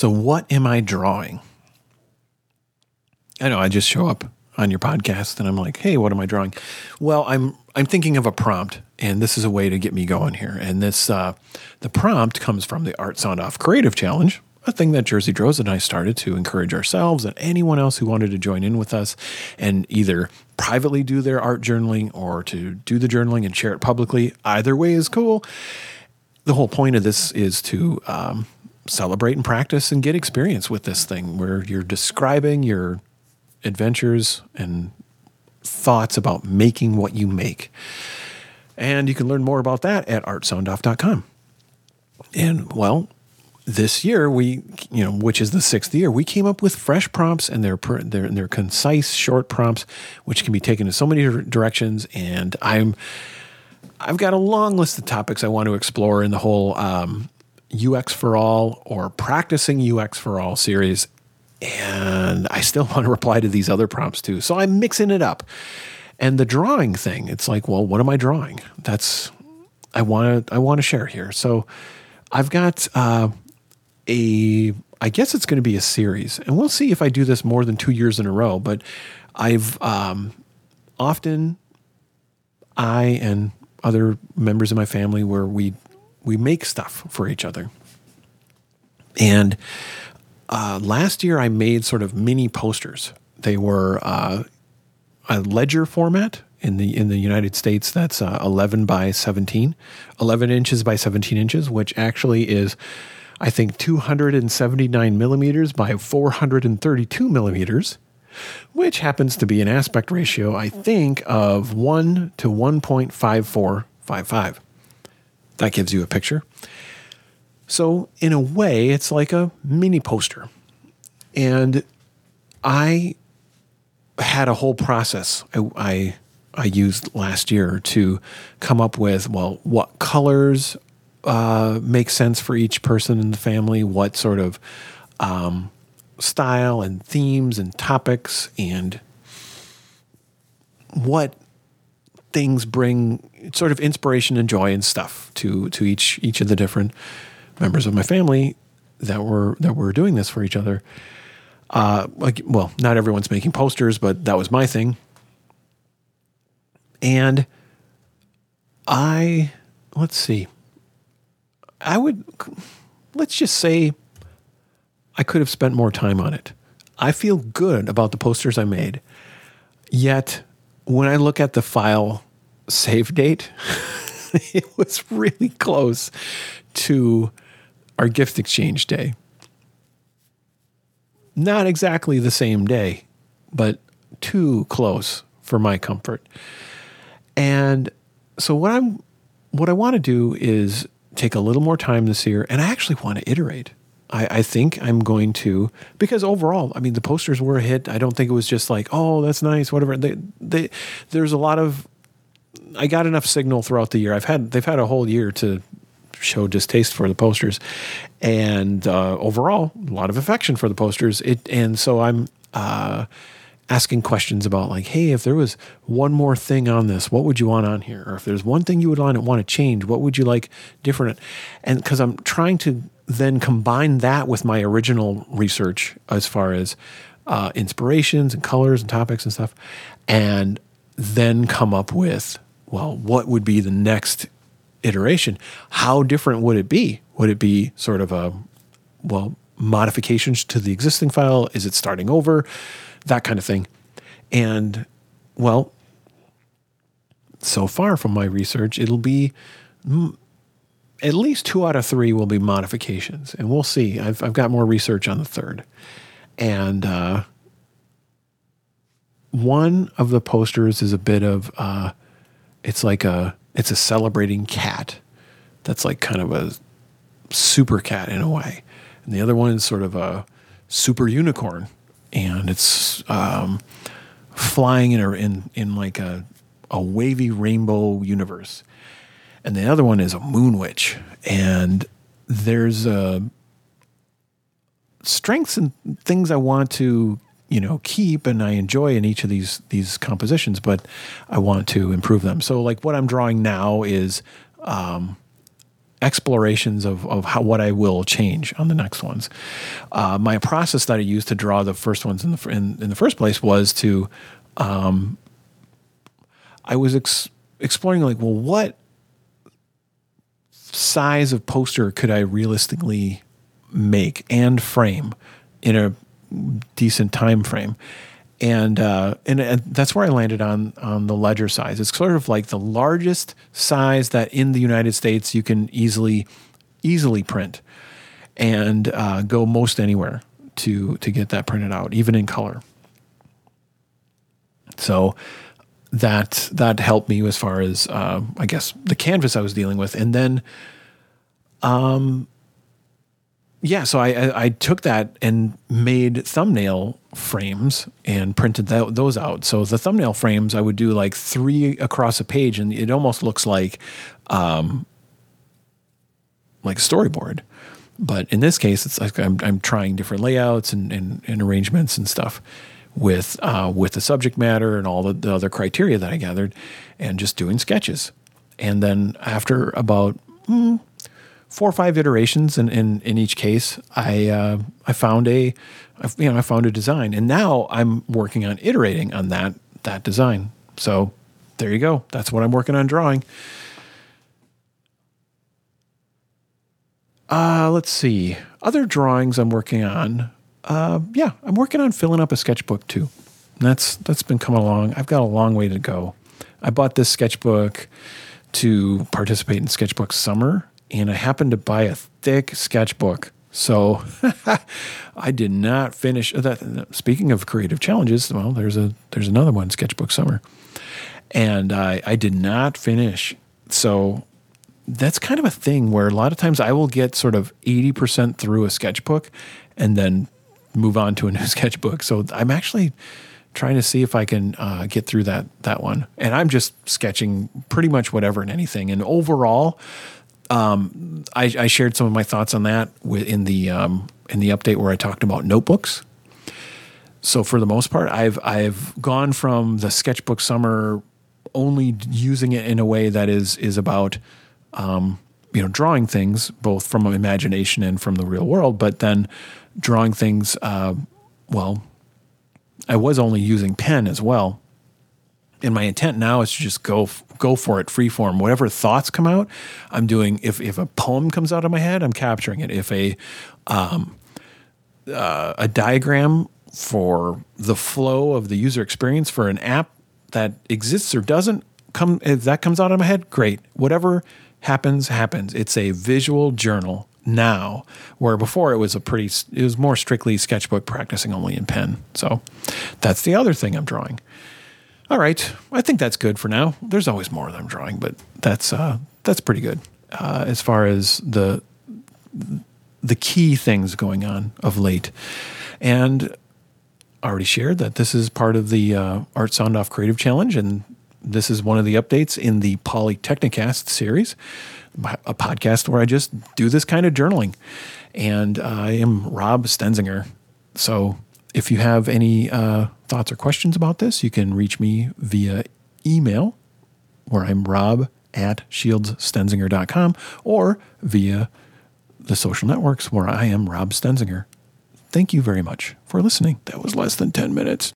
So, what am I drawing? I know I just show up on your podcast and I'm like, "Hey, what am I drawing?" Well, I'm I'm thinking of a prompt, and this is a way to get me going here. And this uh, the prompt comes from the Art Sound Off Creative Challenge, a thing that Jersey Droz and I started to encourage ourselves and anyone else who wanted to join in with us and either privately do their art journaling or to do the journaling and share it publicly. Either way is cool. The whole point of this is to um, celebrate and practice and get experience with this thing where you're describing your adventures and thoughts about making what you make. And you can learn more about that at artsoundoff.com. And well, this year we you know which is the sixth year we came up with fresh prompts and they're they're, they're concise short prompts which can be taken in so many directions and i'm i've got a long list of topics i want to explore in the whole um, ux for all or practicing ux for all series and i still want to reply to these other prompts too. So i'm mixing it up. And the drawing thing it's like well what am i drawing? That's i want to i want to share here. So I've got uh, a I guess it's going to be a series, and we'll see if I do this more than two years in a row. But I've um, often I and other members of my family where we we make stuff for each other. And uh, last year I made sort of mini posters. They were uh, a ledger format in the in the United States. That's uh, 11 by 17, 11 inches by 17 inches, which actually is I think 279 millimeters by 432 millimeters, which happens to be an aspect ratio, I think, of 1 to 1.5455. That gives you a picture. So, in a way, it's like a mini poster. And I had a whole process I, I, I used last year to come up with well, what colors uh, make sense for each person in the family, what sort of um, style and themes and topics and what things bring sort of inspiration and joy and stuff to to each each of the different members of my family that were that were doing this for each other. Uh, like, well, not everyone's making posters, but that was my thing. And I, let's see, I would, let's just say, I could have spent more time on it. I feel good about the posters I made. Yet, when I look at the file save date, it was really close to our gift exchange day. Not exactly the same day, but too close for my comfort. And so what I'm what I want to do is take a little more time this year, and I actually want to iterate. I, I, think I'm going to because overall, I mean, the posters were a hit. I don't think it was just like, oh, that's nice, whatever. They, they, there's a lot of. I got enough signal throughout the year. I've had they've had a whole year to show distaste for the posters, and uh, overall, a lot of affection for the posters. It and so I'm. Uh, asking questions about like, hey, if there was one more thing on this, what would you want on here? Or if there's one thing you would want to want to change, what would you like different? And because I'm trying to then combine that with my original research as far as uh, inspirations and colors and topics and stuff, and then come up with well, what would be the next iteration? How different would it be? Would it be sort of a well modifications to the existing file? Is it starting over? that kind of thing. And well, so far from my research, it'll be at least two out of three will be modifications, and we'll see. I've, I've got more research on the third. And uh, one of the posters is a bit of, uh, it's like a, it's a celebrating cat that's like kind of a super cat in a way. And the other one is sort of a super unicorn and it's um, flying in, a, in in like a a wavy rainbow universe, and the other one is a moon witch, and there's a strengths and things I want to you know keep and I enjoy in each of these these compositions, but I want to improve them. So like what I'm drawing now is um, explorations of, of how what I will change on the next ones. Uh, my process that I used to draw the first ones in the in, in the first place was to um, I was ex- exploring like, well, what size of poster could I realistically make and frame in a decent time frame? And, uh, and that's where I landed on on the ledger size. It's sort of like the largest size that in the United States you can easily easily print and uh, go most anywhere to to get that printed out, even in color. So that that helped me as far as uh, I guess the canvas I was dealing with, and then, um, yeah. So I, I, I took that and made thumbnail frames and printed those out. So the thumbnail frames I would do like three across a page, and it almost looks like, um, like a storyboard. But in this case, it's like I'm, I'm trying different layouts and, and, and arrangements and stuff with uh, with the subject matter and all the, the, other criteria that I gathered, and just doing sketches. And then after about mm, four or five iterations in, in, in each case, I uh, I found a you know I found a design, and now I'm working on iterating on that that design. So there you go. That's what I'm working on drawing. Uh, let's see. Other drawings I'm working on uh, yeah, I'm working on filling up a sketchbook too. That's that's been coming along. I've got a long way to go. I bought this sketchbook to participate in Sketchbook Summer, and I happened to buy a thick sketchbook. So I did not finish that. Speaking of creative challenges, well, there's a there's another one, Sketchbook Summer, and I I did not finish. So that's kind of a thing where a lot of times I will get sort of 80% through a sketchbook and then move on to a new sketchbook. So I'm actually trying to see if I can uh, get through that that one. And I'm just sketching pretty much whatever and anything. And overall, um, I, I, shared some of my thoughts on that in the um, in the update where I talked about notebooks. So for the most part, I've I've gone from the sketchbook summer only using it in a way that is is about um, you know drawing things both from imagination and from the real world, but then drawing things. Uh, well, I was only using pen as well, and my intent now is to just go go for it, free form. Whatever thoughts come out, I'm doing. If if a poem comes out of my head, I'm capturing it. If a um, uh, a diagram for the flow of the user experience for an app that exists or doesn't come, if that comes out of my head, great. Whatever happens, happens. It's a visual journal now, where before it was a pretty, it was more strictly sketchbook practicing only in pen. So that's the other thing I'm drawing. All right, I think that's good for now. There's always more that I'm drawing, but that's uh, that's pretty good uh, as far as the the key things going on of late. And I already shared that this is part of the uh, Art Sound Off Creative Challenge, and this is one of the updates in the Polytechnicast series, a podcast where I just do this kind of journaling. And I am Rob Stenzinger. So if you have any uh, thoughts or questions about this, you can reach me via email, where I'm rob at shieldsstenzinger.com, or via the social networks, where I am Rob Stenzinger. Thank you very much for listening. That was less than 10 minutes.